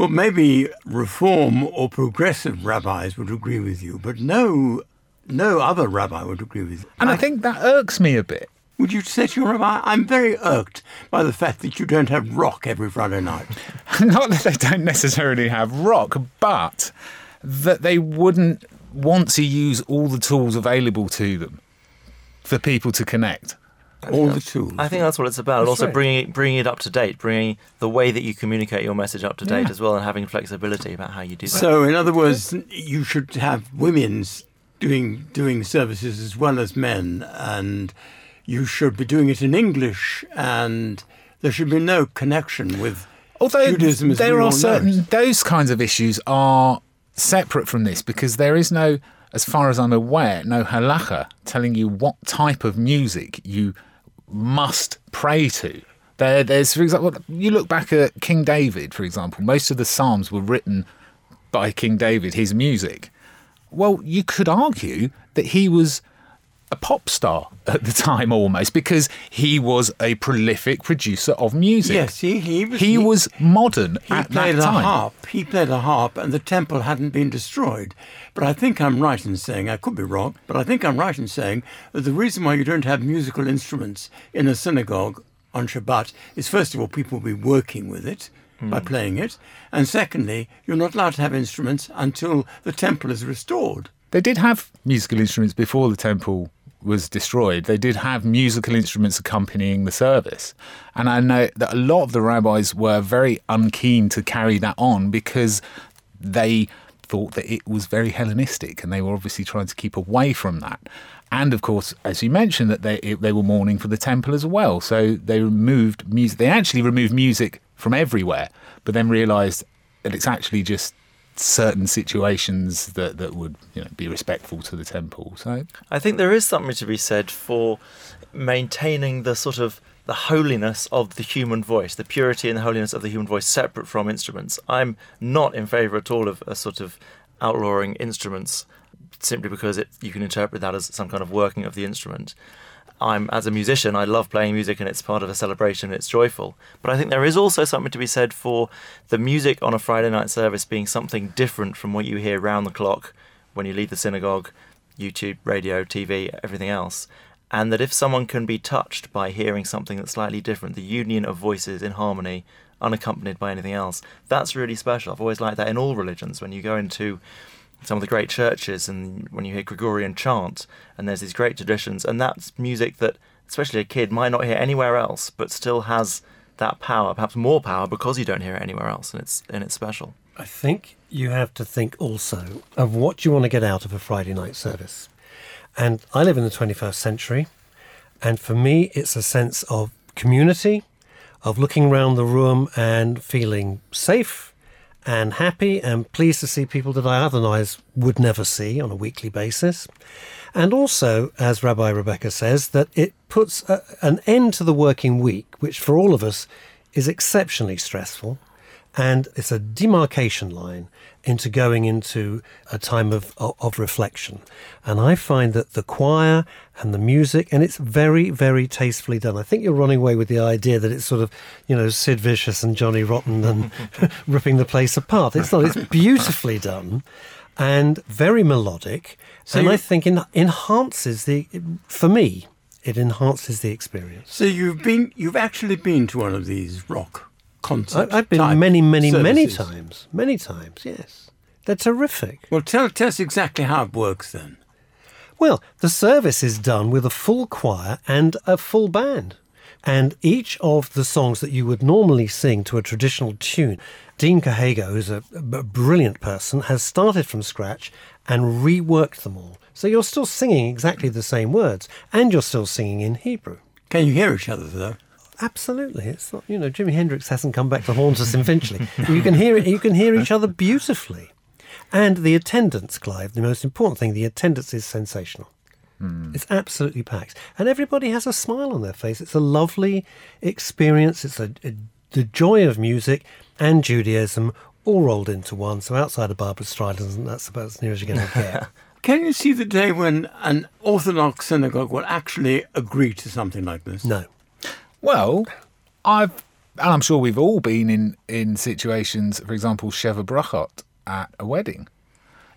Well, maybe reform or progressive rabbis would agree with you, but no, no other rabbi would agree with you. And I, I think that irks me a bit. Would you say to your rabbi, I'm very irked by the fact that you don't have rock every Friday night? Not that they don't necessarily have rock, but that they wouldn't want to use all the tools available to them for people to connect all the tools. I think that's what it's about. That's also right. bringing bringing it up to date, bringing the way that you communicate your message up to date yeah. as well, and having flexibility about how you do that. So, in other words, you should have women's doing doing services as well as men, and you should be doing it in English, and there should be no connection with Although Judaism. there are certain know. those kinds of issues are separate from this because there is no as far as I'm aware, no halacha telling you what type of music you must pray to. There, there's, for example, you look back at King David, for example, most of the Psalms were written by King David, his music. Well, you could argue that he was a pop star at the time almost because he was a prolific producer of music. Yes, he, he was. He, he was modern he at played that time. A harp. He played a harp, and the temple hadn't been destroyed. But I think I'm right in saying I could be wrong, but I think I'm right in saying that the reason why you don't have musical instruments in a synagogue on Shabbat is first of all people will be working with it by hmm. playing it, and secondly you're not allowed to have instruments until the temple is restored. They did have musical instruments before the temple was destroyed, they did have musical instruments accompanying the service. And I know that a lot of the rabbis were very unkeen to carry that on because they thought that it was very Hellenistic and they were obviously trying to keep away from that. And of course, as you mentioned, that they they were mourning for the temple as well. So they removed music. They actually removed music from everywhere, but then realised that it's actually just certain situations that, that would you know, be respectful to the temple. So I think there is something to be said for maintaining the sort of the holiness of the human voice, the purity and the holiness of the human voice separate from instruments. I'm not in favour at all of a sort of outlawing instruments simply because it, you can interpret that as some kind of working of the instrument. I'm as a musician, I love playing music and it's part of a celebration, it's joyful. But I think there is also something to be said for the music on a Friday night service being something different from what you hear round the clock when you leave the synagogue, YouTube, radio, TV, everything else. And that if someone can be touched by hearing something that's slightly different, the union of voices in harmony, unaccompanied by anything else, that's really special. I've always liked that in all religions. When you go into some of the great churches and when you hear Gregorian chant and there's these great traditions and that's music that especially a kid might not hear anywhere else but still has that power perhaps more power because you don't hear it anywhere else and it's and it's special I think you have to think also of what you want to get out of a Friday night service. And I live in the 21st century, and for me, it's a sense of community, of looking around the room and feeling safe and happy and pleased to see people that I otherwise would never see on a weekly basis. And also, as Rabbi Rebecca says, that it puts a, an end to the working week, which for all of us is exceptionally stressful. And it's a demarcation line into going into a time of, of, of reflection. And I find that the choir and the music, and it's very, very tastefully done. I think you're running away with the idea that it's sort of, you know, Sid Vicious and Johnny Rotten and ripping the place apart. It's not. It's beautifully done and very melodic. So and I think it enhances the, for me, it enhances the experience. So you've been, you've actually been to one of these rock concerts. I, I've been type many, many, many times. Many times, yes. They're terrific. Well, tell, tell us exactly how it works then. Well, the service is done with a full choir and a full band. And each of the songs that you would normally sing to a traditional tune, Dean Kahego, who's a, a brilliant person, has started from scratch and reworked them all. So you're still singing exactly the same words, and you're still singing in Hebrew. Can you hear each other though? Absolutely, it's not. You know, Jimi Hendrix hasn't come back to haunt us in Finchley. you can hear it. You can hear each other beautifully, and the attendance, Clive. The most important thing, the attendance is sensational. Hmm. It's absolutely packed, and everybody has a smile on their face. It's a lovely experience. It's a, a the joy of music and Judaism all rolled into one. So outside of Barbra Streisand, that's about as near as you're going to get. Can you see the day when an Orthodox synagogue will actually agree to something like this? No. Well, I've, and I'm sure we've all been in, in situations, for example, Sheva Brachot at a wedding,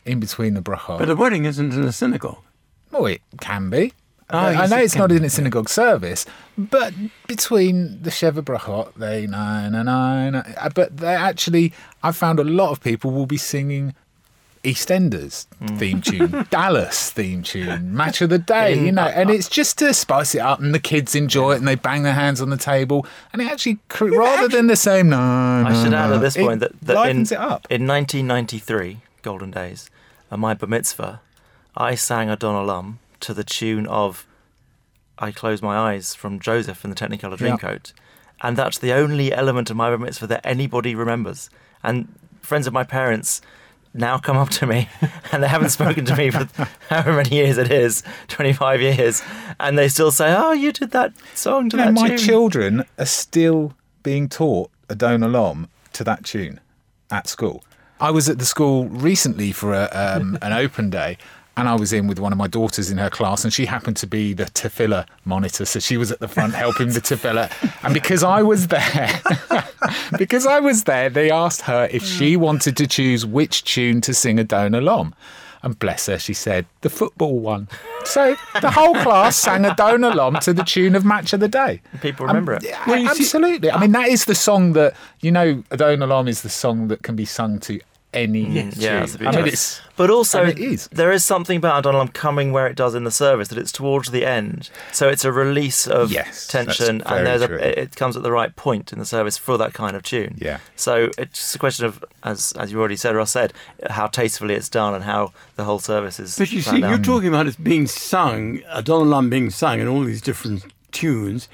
in between the brachot. But a wedding isn't in a synagogue. Oh, it can be. Ah, I know it's not in a synagogue service, but between the Sheva Brachot, they na. uh, But they actually, I found a lot of people will be singing EastEnders theme tune, Dallas theme tune, Match of the Day, you know, and it's just to spice it up, and the kids enjoy it, and they bang their hands on the table, and it actually, rather than the same, no, I should add at this point that, that in, lightens it up. in 1993, Golden Days, at my bar mitzvah, I sang Adon Olam to the tune of I Close My Eyes from Joseph in the Technicolor Yeah. Dreamcoat. And that's the only element of my bar mitzvah that anybody remembers. And friends of my parents now come up to me and they haven't spoken to me for however many years it is 25 years and they still say oh you did that song to You know, that my tune children are still being taught Adon Olam to that tune at school. I was at the school recently for a, um, an open day, and I was in with one of my daughters in her class, and she happened to be the tefillah monitor, so she was at the front helping the tefillah. And because I was there, because I was there, they asked her if she wanted to choose which tune to sing Adon Olam. And bless her, she said the football one. So the whole class sang Adon Olam to the tune of Match of the Day. people remember um, it Yeah, well, absolutely. I mean, that is the song that you know. Adon Olam is the song that can be sung to any tune. yeah, I mean, it's but also and it is. there is something about Adon Olam coming where it does in the service that it's towards the end, so it's a release of Yes, tension, and there's true. a, it comes at the right point in the service for that kind of tune. Yeah. So it's just a question of, as as you already said, Ross said, how tastefully it's done and how the whole service is. But you see, planned out. you're talking about it being sung, Adon Olam being sung in all these different tunes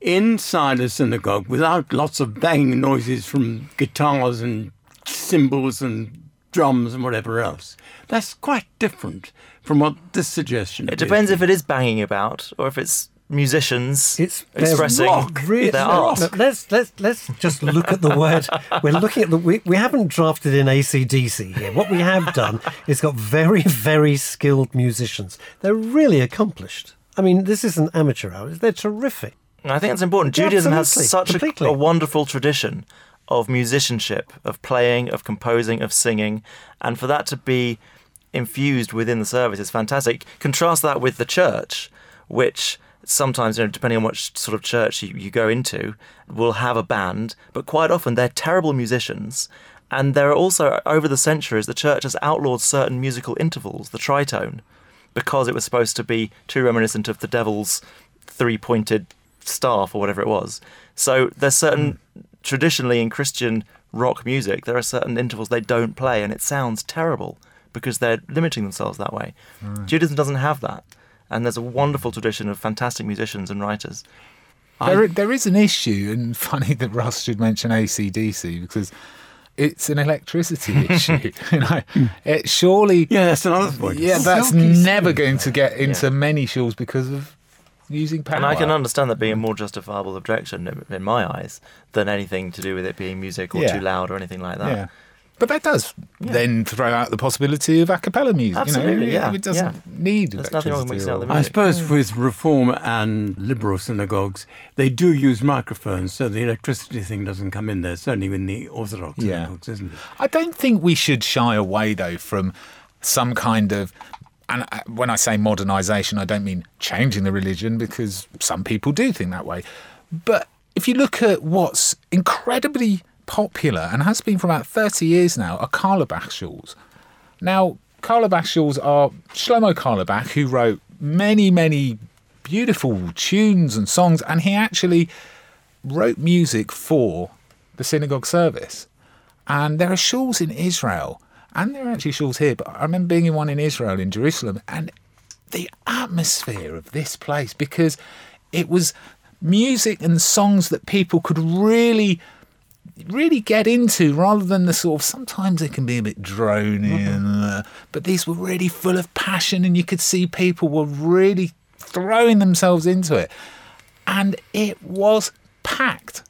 inside a synagogue without lots of banging noises from guitars and cymbals and drums and whatever else. That's quite different from what this suggestion It depends if it is banging about or if it's musicians It's expressing Really, their art. no, let's let's let's just look at the word. We're looking at the. We, we haven't drafted in ACDC here. What we have done is got very very skilled musicians. They're really accomplished. I mean, this isn't amateur hour. They're terrific. I think that's important. Yeah, Judaism has such a, a wonderful tradition of musicianship, of playing, of composing, of singing, and for that to be infused within the service is fantastic. Contrast that with the church, which sometimes, you know, depending on what sort of church you, you go into, will have a band, but quite often they're terrible musicians. And there are also, over the centuries, the church has outlawed certain musical intervals, the tritone, because it was supposed to be too reminiscent of the devil's three pointed staff or whatever it was. So there's certain hmm. Traditionally in Christian rock music, there are certain intervals they don't play, and it sounds terrible because they're limiting themselves that way. Right. Judaism doesn't have that, and there's a wonderful tradition of fantastic musicians and writers. There, there is an issue, and funny that Russ should mention ACDC because it's an electricity issue. you know, it surely. Yeah, that's another point. Yeah, that's never going to get into many shuls because of using power. And I can understand that being a more justifiable objection in- in my eyes than anything to do with it being music or Yeah. too loud or anything like that. Yeah. But that does then throw out the possibility of a cappella music. Absolutely, you know? yeah, It doesn't yeah. need There's nothing wrong with electricity mixing or- I suppose mm. with Reform and liberal synagogues, they do use microphones, so the electricity thing doesn't come in there. Certainly in the Orthodox Yeah. synagogues, isn't it? I don't think we should shy away though from some kind of and when I say modernisation, I don't mean changing the religion because some people do think that way. But if you look at what's incredibly popular and has been for about 30 years now are Carlebach shuls. Now, Carlebach shuls are Shlomo Carlebach, who wrote many, many beautiful tunes and songs, and he actually wrote music for the synagogue service. And there are shuls in Israel, and there are actually shuls here, but I remember being in one in Israel, in Jerusalem, and the atmosphere of this place, because it was music and songs that people could really really get into rather than the sort of sometimes it can be a bit drony and uh, but these were really full of passion and you could see people were really throwing themselves into it. And it was packed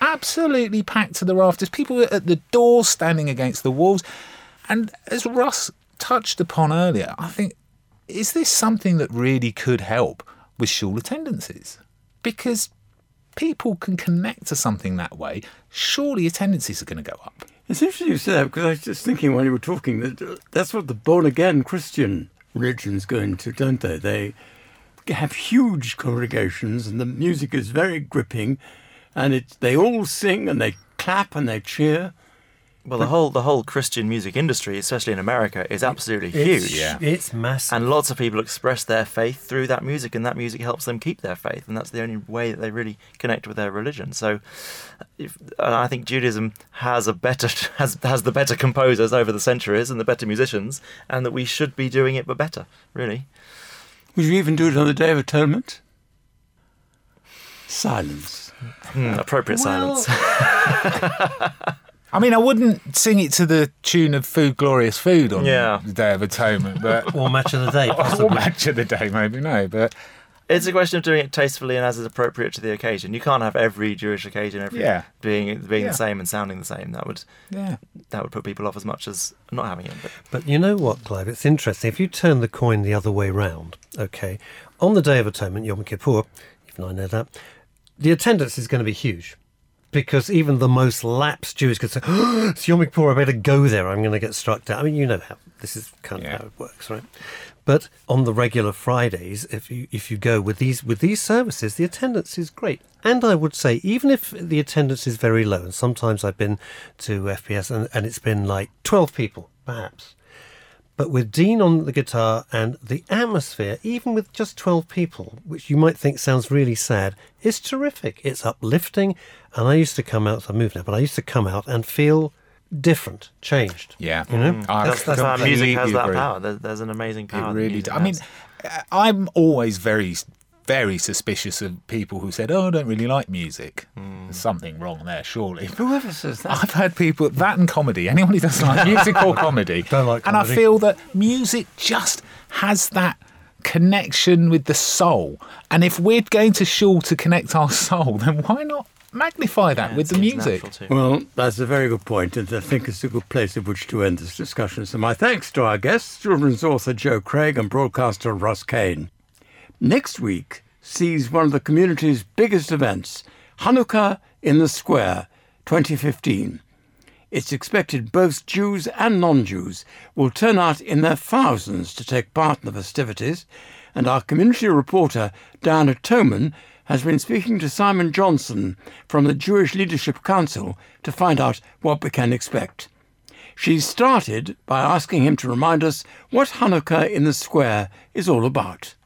absolutely packed to the rafters. People were at the doors standing against the walls and as Russ touched upon earlier I think is this something that really could help with shul attendances because people can connect to something that way, surely attendances are going to go up. It's interesting you say that because I was just thinking while you were talking that uh, that's what the born again Christian religions go into, don't they? They have huge congregations and the music is very gripping, and it they all sing and they clap and they cheer. Well, the whole the whole Christian music industry, especially in America, is absolutely It's- huge. Yeah. it's massive. And lots of people express their faith through that music, and that music helps them keep their faith, and that's the only way that they really connect with their religion. So, if, and I think Judaism has a better has has the better composers over the centuries and the better musicians, and that we should be doing it but better, really. Would you even do it on the Day of Atonement? Silence. Hmm, appropriate silence. I mean, I wouldn't sing it to the tune of "Food, Glorious Food" on Yeah. the Day of Atonement, but or Match of the Day, or. Match of the Day, maybe no, but It's a question of doing it tastefully and as is appropriate to the occasion. You can't have every Jewish occasion every Yeah. being being Yeah. the same and sounding the same. That would Yeah. that would put people off as much as not having it. But But you know what, Clive? It's interesting. If you turn the coin the other way round, okay, on the Day of Atonement, Yom Kippur, even I know that, the attendance is going to be huge. Because even the most lapsed Jews could say, oh, it's Yom Kippur, I better go there, I'm going to get struck down. I mean, you know how this is kind of how it works, right? But on the regular Fridays, if you if you go with these with these services, the attendance is great. And I would say, even if the attendance is very low, and sometimes I've been to FPS and, and it's been like twelve people, perhaps. But with Dean on the guitar and the atmosphere, even with just 12 people, which you might think sounds really sad, is terrific. It's uplifting. And I used to come out, I moved now, but I used to come out and feel different, changed. Yeah. You know? Mm. that's, that's how music has that power. There's, there's an amazing power. It really does. I mean, uh, I'm always very, very suspicious of people who said, "Oh, I don't really like music." Hmm. There's something wrong there, surely. Whoever says that. I've had people that and comedy. Anyone who doesn't like music or comedy, Don't like Comedy. and I feel that music just has that connection with the soul. And if we're going to Shul to connect our soul, then why not magnify that Yeah, with the music? Well, that's a very good point, and I think it's a good place at which to end this discussion. So, my thanks to our guests, children's author Joe Craig and broadcaster Russ Kane. Next week sees one of the community's biggest events, Hanukkah in the Square 2015. It's expected both Jews and non Jews will turn out in their thousands to take part in the festivities, and our community reporter Diana Toman has been speaking to Simon Johnson from the Jewish Leadership Council to find out what we can expect. She started by asking him to remind us what Hanukkah in the Square is all about.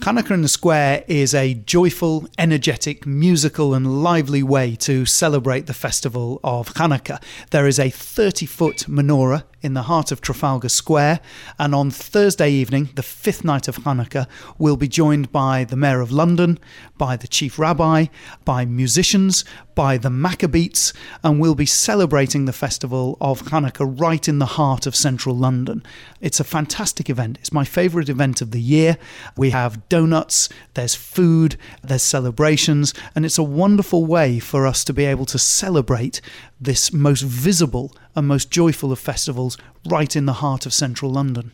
Hanukkah in the Square is a joyful, energetic, musical, and lively way to celebrate the festival of Hanukkah. There is a 30 foot menorah in the heart of Trafalgar Square, and on Thursday evening, the fifth night of Hanukkah, we'll be joined by the Mayor of London, by the Chief Rabbi, by musicians, by the Maccabeats, and we'll be celebrating the festival of Hanukkah right in the heart of central London. It's a fantastic event. It's my favourite event of the year. We have donuts, there's food, there's celebrations, and it's a wonderful way for us to be able to celebrate this most visible and most joyful of festivals right in the heart of central London.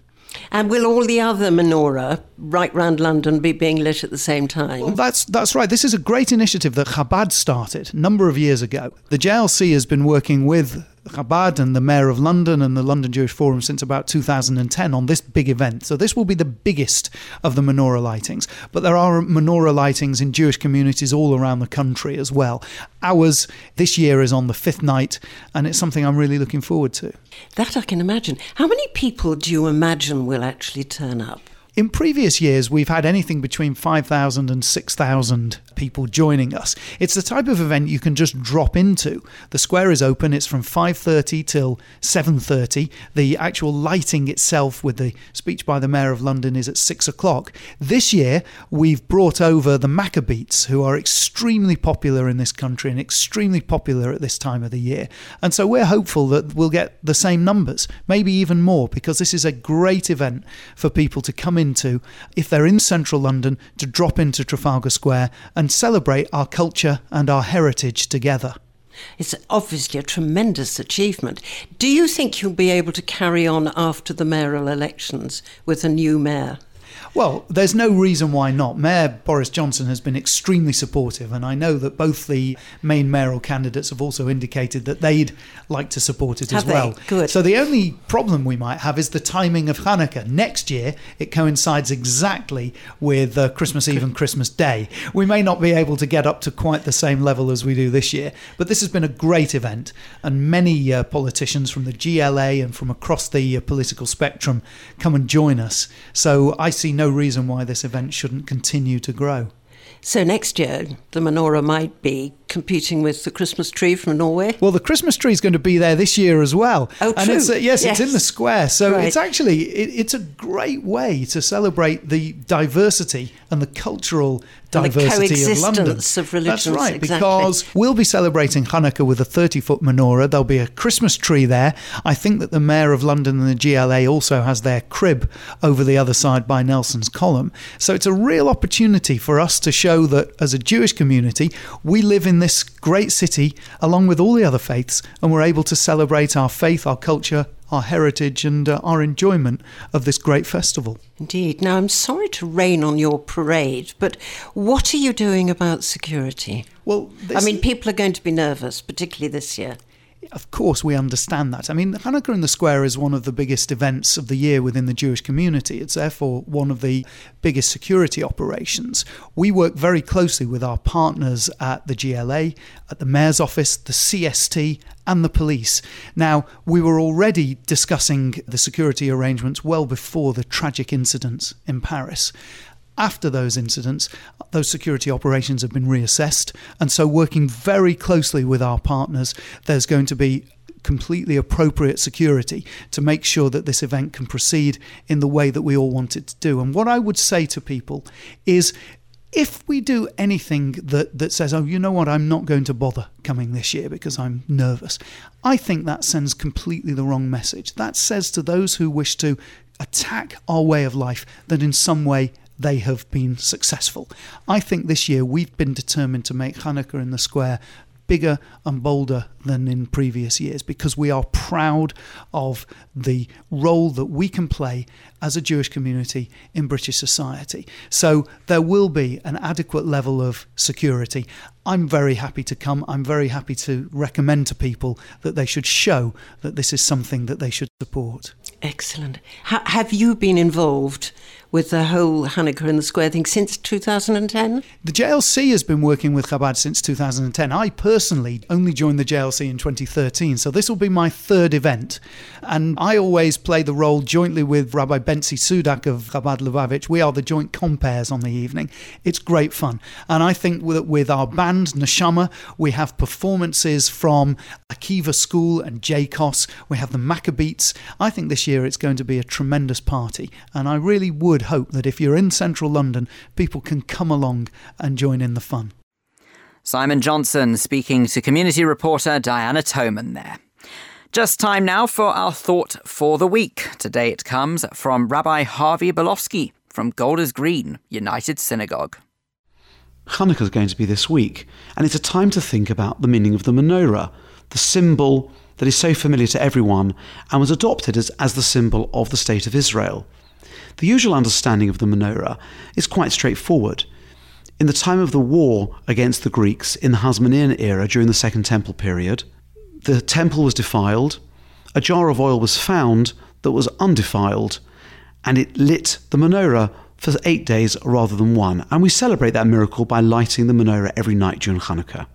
And will all the other menorah right round London be being lit at the same time? Well, that's that's right. This is a great initiative that Chabad started a number of years ago. The JLC has been working with Chabad and the Mayor of London and the London Jewish Forum since about 2010 on this big event. So this will be the biggest of the menorah lightings. But there are menorah lightings in Jewish communities all around the country as well. Ours this year is on the fifth night, and it's something I'm really looking forward to. That I can imagine. How many people do you imagine will actually turn up? In previous years, we've had anything between 5,000 and 6,000 people joining us. It's the type of event you can just drop into. The square is open. It's from 5:30 till 7:30. The actual lighting itself, with the speech by the Mayor of London, is at six o'clock. This year, we've brought over the Maccabeats, who are extremely popular in this country and extremely popular at this time of the year. And so we're hopeful that we'll get the same numbers, maybe even more, because this is a great event for people to come into if they're in central London to drop into Trafalgar Square and celebrate our culture and our heritage together. It's obviously a tremendous achievement. Do you think you'll be able to carry on after the mayoral elections with a new mayor? Well, there's no reason why not. Mayor Boris Johnson has been extremely supportive, and I know that both the main mayoral candidates have also indicated that they'd like to support it Have as they? well. Good. So the only problem we might have is the timing of Hanukkah. Next year, it coincides exactly with uh, Christmas Eve and Christmas Day. We may not be able to get up to quite the same level as we do this year, but this has been a great event, and many uh, politicians from the GLA and from across the uh, political spectrum come and join us. So I see no reason why this event shouldn't continue to grow. So next year, the menorah might be competing with the Christmas tree from Norway. Well, the Christmas tree is going to be there this year as well. Oh, And true. it's, uh, yes, it's in the square. So Right. it's actually it, it's a great way to celebrate the diversity and the cultural And the diversity of London. coexistence of religions, That's right, exactly. because we'll be celebrating Hanukkah with a 30 foot menorah. There'll be a Christmas tree there. I think that the Mayor of London and the GLA also has their crib over the other side by Nelson's column. So it's a real opportunity for us to show that as a Jewish community, we live in this great city along with all the other faiths, and we're able to celebrate our faith, our culture, our heritage, and uh, our enjoyment of this great festival. Indeed. Now, I'm sorry to rain on your parade, but what are you doing about security? Well, I mean, people are going to be nervous, particularly this year. Of course, we understand that. I mean, Hanukkah in the Square is one of the biggest events of the year within the Jewish community. It's therefore one of the biggest security operations. We work very closely with our partners at the GLA, at the Mayor's Office, the CST, and the police. Now, we were already discussing the security arrangements well before the tragic incidents in Paris. After those incidents, those security operations have been reassessed. And so, working very closely with our partners, there's going to be completely appropriate security to make sure that this event can proceed in the way that we all want it to do. And what I would say to people is if we do anything that, that says, oh, you know what, I'm not going to bother coming this year because I'm nervous, I think that sends completely the wrong message. That says to those who wish to attack our way of life that in some way they have been successful. I think this year we've been determined to make Hanukkah in the square bigger and bolder than in previous years because we are proud of the role that we can play as a Jewish community in British society. So there will be an adequate level of security. I'm very happy to come. I'm very happy to recommend to people that they should show that this is something that they should support. Excellent. H- have you been involved with the whole Hanukkah in the Square thing since 2010? The JLC has been working with Chabad since 2010. I personally only joined the JLC in 2013, so this will be my third event. And I always play the role jointly with Rabbi Bentzi Sudak of Chabad Lubavitch. We are the joint compares on the evening. It's great fun. And I think that with our band, Neshama, we have performances from Akiva School and JCoSS. We have the Maccabeats. I think this year it's going to be a tremendous party. And I really would hope that if you're in central London, people can come along and join in the fun. Simon Johnson speaking to community reporter Diana Toman there. Just time now for our thought for the week. Today it comes from Rabbi Harvey Belovski from Golders Green United Synagogue. Hanukkah is going to be this week, and it's a time to think about the meaning of the menorah, the symbol that is so familiar to everyone and was adopted as, as the symbol of the State of Israel. The usual understanding of the menorah is quite straightforward. In the time of the war against the Greeks in the Hasmonean era during the Second Temple period, the temple was defiled, a jar of oil was found that was undefiled, and it lit the menorah for eight days rather than one. And we celebrate that miracle by lighting the menorah every night during Hanukkah.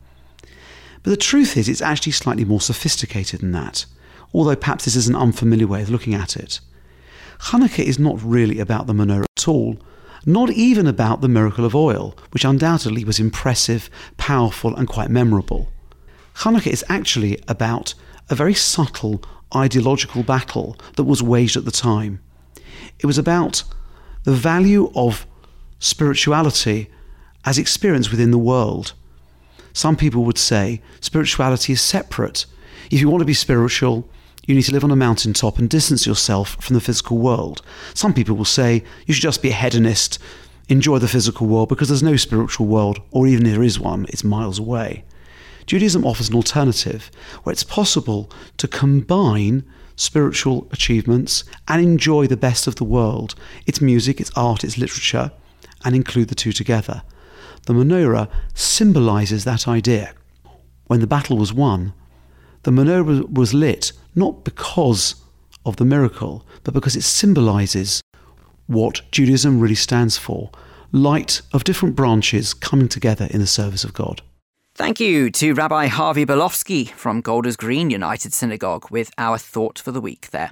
But the truth is, it's actually slightly more sophisticated than that, although perhaps this is an unfamiliar way of looking at it. Hanukkah is not really about the menorah at all, not even about the miracle of oil, which undoubtedly was impressive, powerful, and quite memorable. Hanukkah is actually about a very subtle ideological battle that was waged at the time. It was about the value of spirituality as experienced within the world. Some people would say spirituality is separate. If you want to be spiritual, you need to live on a mountaintop and distance yourself from the physical world. Some people will say you should just be a hedonist, enjoy the physical world because there's no spiritual world, or even if there is one, it's miles away. Judaism offers an alternative where it's possible to combine spiritual achievements and enjoy the best of the world its music, its art, its literature and include the two together. The menorah symbolizes that idea. When the battle was won, the menorah was lit not because of the miracle, but because it symbolizes what Judaism really stands for light of different branches coming together in the service of God. Thank you to Rabbi Harvey Belovski from Golders Green United Synagogue with our thought for the week there.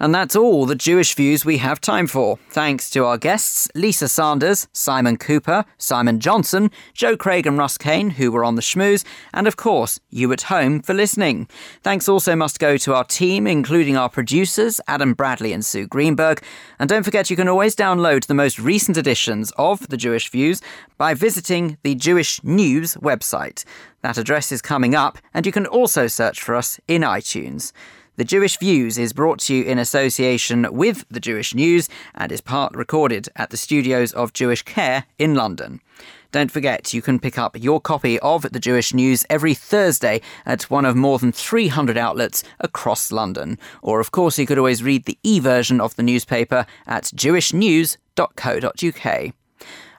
And that's all the Jewish views we have time for. Thanks to our guests, Lisa Sanders, Simon Cooper, Simon Johnson, Joe Craig and Russ Kane, who were on the schmooze, and of course, you at home for listening. Thanks also must go to our team, including our producers, Adam Bradley and Sue Greenberg. And don't forget, you can always download the most recent editions of the Jewish Views by visiting the Jewish News website. That address is coming up, and you can also search for us in iTunes. The Jewish Views is brought to you in association with the Jewish News and is part recorded at the studios of Jewish Care in London. Don't forget, you can pick up your copy of the Jewish News every Thursday at one of more than 300 outlets across London. Or, of course, you could always read the e version of the newspaper at jewishnews.co.uk.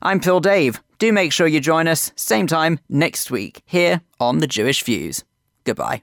I'm Phil Dave. Do make sure you join us, same time next week, here on the Jewish Views. Goodbye.